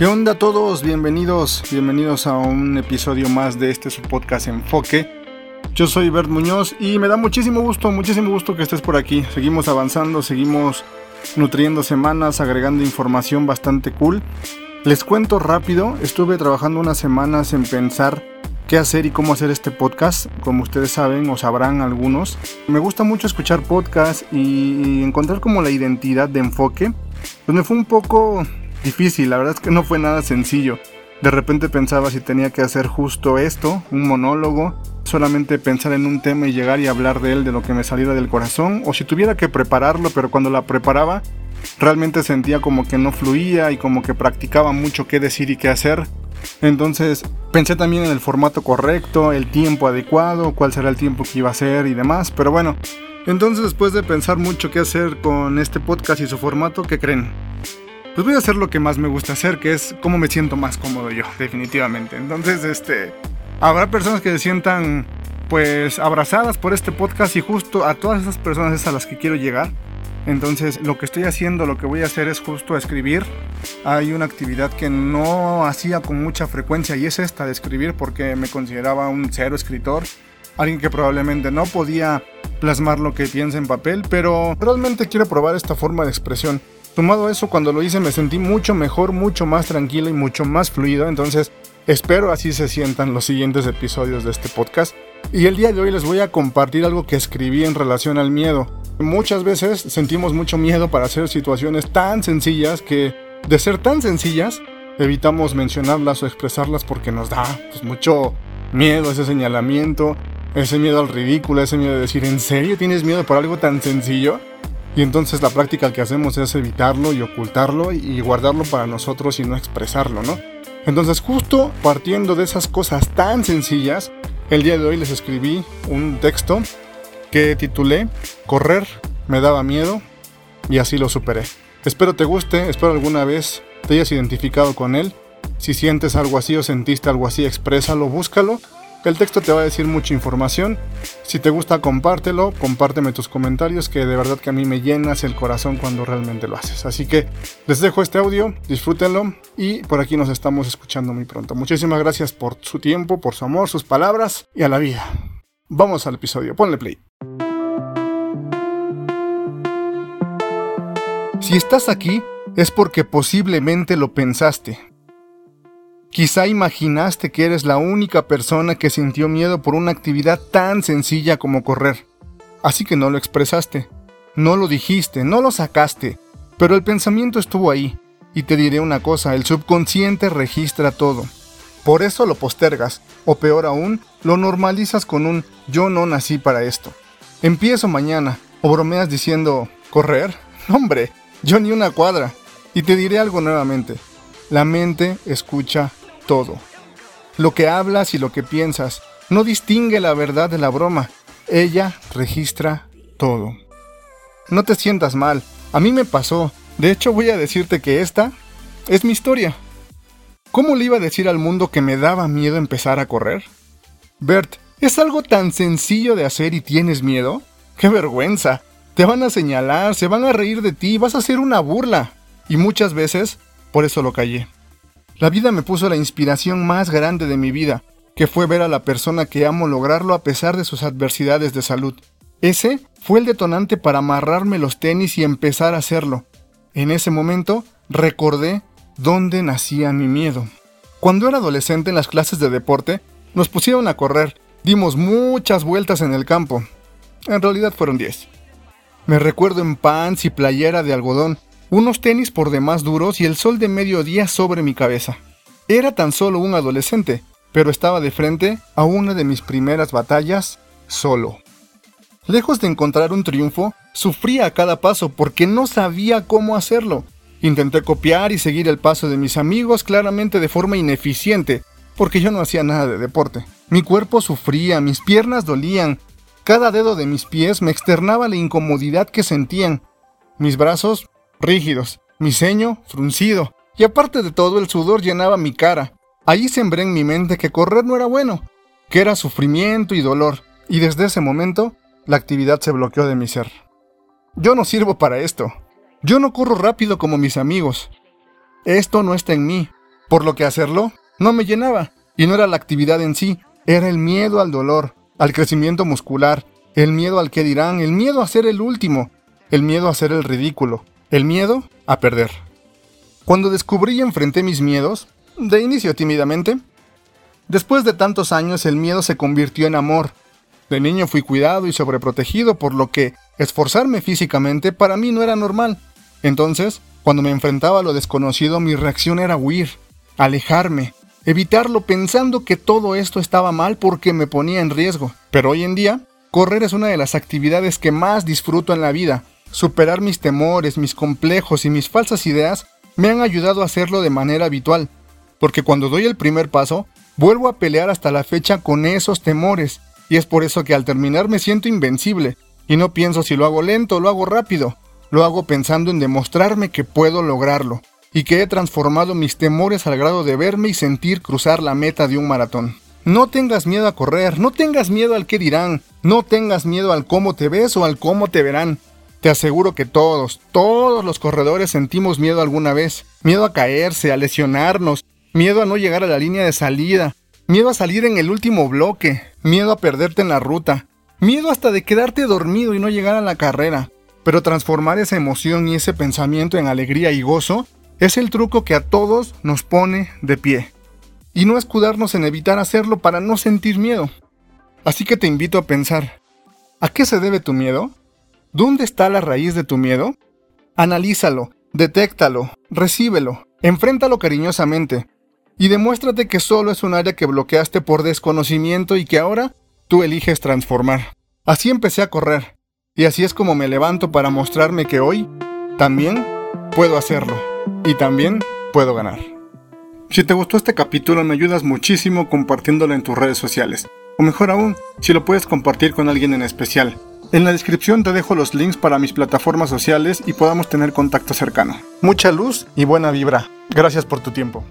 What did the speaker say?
¿Qué onda a todos? Bienvenidos, bienvenidos a un episodio más de este su podcast Enfoque. Yo soy Bert Muñoz y me da muchísimo gusto, muchísimo gusto que estés por aquí. Seguimos avanzando, seguimos nutriendo semanas, agregando información bastante cool. Les cuento rápido, estuve trabajando unas semanas en pensar qué hacer y cómo hacer este podcast, como ustedes saben o sabrán algunos. Me gusta mucho escuchar podcasts y encontrar como la identidad de enfoque. Pues me fue un poco difícil, la verdad es que no fue nada sencillo. De repente pensaba si tenía que hacer justo esto, un monólogo, solamente pensar en un tema y llegar y hablar de él, de lo que me saliera del corazón, o si tuviera que prepararlo, pero cuando la preparaba realmente sentía como que no fluía y como que practicaba mucho qué decir y qué hacer. Entonces pensé también en el formato correcto, el tiempo adecuado, cuál será el tiempo que iba a ser y demás. Pero bueno, entonces después de pensar mucho qué hacer con este podcast y su formato, ¿qué creen? Pues voy a hacer lo que más me gusta hacer, que es cómo me siento más cómodo yo, definitivamente. Entonces, este, habrá personas que se sientan pues abrazadas por este podcast y justo a todas esas personas es a las que quiero llegar. Entonces lo que estoy haciendo, lo que voy a hacer es justo escribir. Hay una actividad que no hacía con mucha frecuencia y es esta de escribir porque me consideraba un cero escritor. Alguien que probablemente no podía plasmar lo que piensa en papel, pero realmente quiero probar esta forma de expresión. Sumado a eso, cuando lo hice me sentí mucho mejor, mucho más tranquilo y mucho más fluido. Entonces espero así se sientan los siguientes episodios de este podcast. Y el día de hoy les voy a compartir algo que escribí en relación al miedo. Muchas veces sentimos mucho miedo para hacer situaciones tan sencillas que, de ser tan sencillas, evitamos mencionarlas o expresarlas porque nos da pues, mucho miedo ese señalamiento, ese miedo al ridículo, ese miedo de decir, ¿en serio tienes miedo por algo tan sencillo? Y entonces la práctica que hacemos es evitarlo y ocultarlo y guardarlo para nosotros y no expresarlo, ¿no? Entonces justo partiendo de esas cosas tan sencillas, el día de hoy les escribí un texto que titulé Correr me daba miedo y así lo superé. Espero te guste, espero alguna vez te hayas identificado con él. Si sientes algo así o sentiste algo así, exprésalo, búscalo. El texto te va a decir mucha información. Si te gusta, compártelo, compárteme tus comentarios, que de verdad que a mí me llenas el corazón cuando realmente lo haces. Así que les dejo este audio, disfrútenlo y por aquí nos estamos escuchando muy pronto. Muchísimas gracias por su tiempo, por su amor, sus palabras y a la vida. Vamos al episodio, ponle play. Si estás aquí, es porque posiblemente lo pensaste. Quizá imaginaste que eres la única persona que sintió miedo por una actividad tan sencilla como correr. Así que no lo expresaste, no lo dijiste, no lo sacaste, pero el pensamiento estuvo ahí. Y te diré una cosa, el subconsciente registra todo. Por eso lo postergas, o peor aún, lo normalizas con un yo no nací para esto. Empiezo mañana, o bromeas diciendo, ¿correr? Hombre, yo ni una cuadra. Y te diré algo nuevamente. La mente escucha todo. Lo que hablas y lo que piensas no distingue la verdad de la broma. Ella registra todo. No te sientas mal. A mí me pasó. De hecho voy a decirte que esta es mi historia. ¿Cómo le iba a decir al mundo que me daba miedo empezar a correr? Bert, ¿es algo tan sencillo de hacer y tienes miedo? ¡Qué vergüenza! Te van a señalar, se van a reír de ti, vas a hacer una burla. Y muchas veces, por eso lo callé. La vida me puso la inspiración más grande de mi vida, que fue ver a la persona que amo lograrlo a pesar de sus adversidades de salud. Ese fue el detonante para amarrarme los tenis y empezar a hacerlo. En ese momento recordé dónde nacía mi miedo. Cuando era adolescente en las clases de deporte, nos pusieron a correr, dimos muchas vueltas en el campo. En realidad fueron 10. Me recuerdo en pants y playera de algodón, unos tenis por demás duros y el sol de mediodía sobre mi cabeza. Era tan solo un adolescente, pero estaba de frente a una de mis primeras batallas solo. Lejos de encontrar un triunfo, sufría a cada paso porque no sabía cómo hacerlo. Intenté copiar y seguir el paso de mis amigos claramente de forma ineficiente, porque yo no hacía nada de deporte. Mi cuerpo sufría, mis piernas dolían, cada dedo de mis pies me externaba la incomodidad que sentían. Mis brazos rígidos, mi ceño fruncido, y aparte de todo el sudor llenaba mi cara. Allí sembré en mi mente que correr no era bueno, que era sufrimiento y dolor, y desde ese momento la actividad se bloqueó de mi ser. Yo no sirvo para esto. Yo no corro rápido como mis amigos. Esto no está en mí. por lo que hacerlo no me llenaba. Y no era la actividad en sí, era el miedo al dolor, al crecimiento muscular, el miedo al que dirán, el miedo a ser el último, el miedo a ser el ridículo, el miedo a perder. Cuando descubrí y enfrenté mis miedos, de inicio tímidamente, después de tantos años el miedo se convirtió en amor. De niño fui cuidado y sobreprotegido, por lo que esforzarme físicamente para mí no era normal. Entonces, cuando me enfrentaba a lo desconocido, mi reacción era huir, alejarme, evitarlo pensando que todo esto estaba mal porque me ponía en riesgo. Pero hoy en día, correr es una de las actividades que más disfruto en la vida. Superar mis temores, mis complejos y mis falsas ideas me han ayudado a hacerlo de manera habitual, porque cuando doy el primer paso, vuelvo a pelear hasta la fecha con esos temores, y es por eso que al terminar me siento invencible, y no pienso si lo hago lento o lo hago rápido, lo hago pensando en demostrarme que puedo lograrlo, y que he transformado mis temores al grado de verme y sentir cruzar la meta de un maratón. No tengas miedo a correr, no tengas miedo al que dirán, no tengas miedo al cómo te ves o al cómo te verán. Te aseguro que todos, todos los corredores sentimos miedo alguna vez. Miedo a caerse, a lesionarnos, miedo a no llegar a la línea de salida, miedo a salir en el último bloque, miedo a perderte en la ruta, miedo hasta de quedarte dormido y no llegar a la carrera. Pero transformar esa emoción y ese pensamiento en alegría y gozo es el truco que a todos nos pone de pie. Y no escudarnos en evitar hacerlo para no sentir miedo. Así que te invito a pensar, ¿a qué se debe tu miedo? ¿Dónde está la raíz de tu miedo? Analízalo, detéctalo, recíbelo, enfréntalo cariñosamente y demuéstrate que solo es un área que bloqueaste por desconocimiento y que ahora tú eliges transformar. Así empecé a correr y así es como me levanto para mostrarme que hoy también puedo hacerlo y también puedo ganar. Si te gustó este capítulo me ayudas muchísimo compartiéndolo en tus redes sociales o mejor aún, si lo puedes compartir con alguien en especial. En la descripción te dejo los links para mis plataformas sociales y podamos tener contacto cercano. Mucha luz y buena vibra. Gracias por tu tiempo.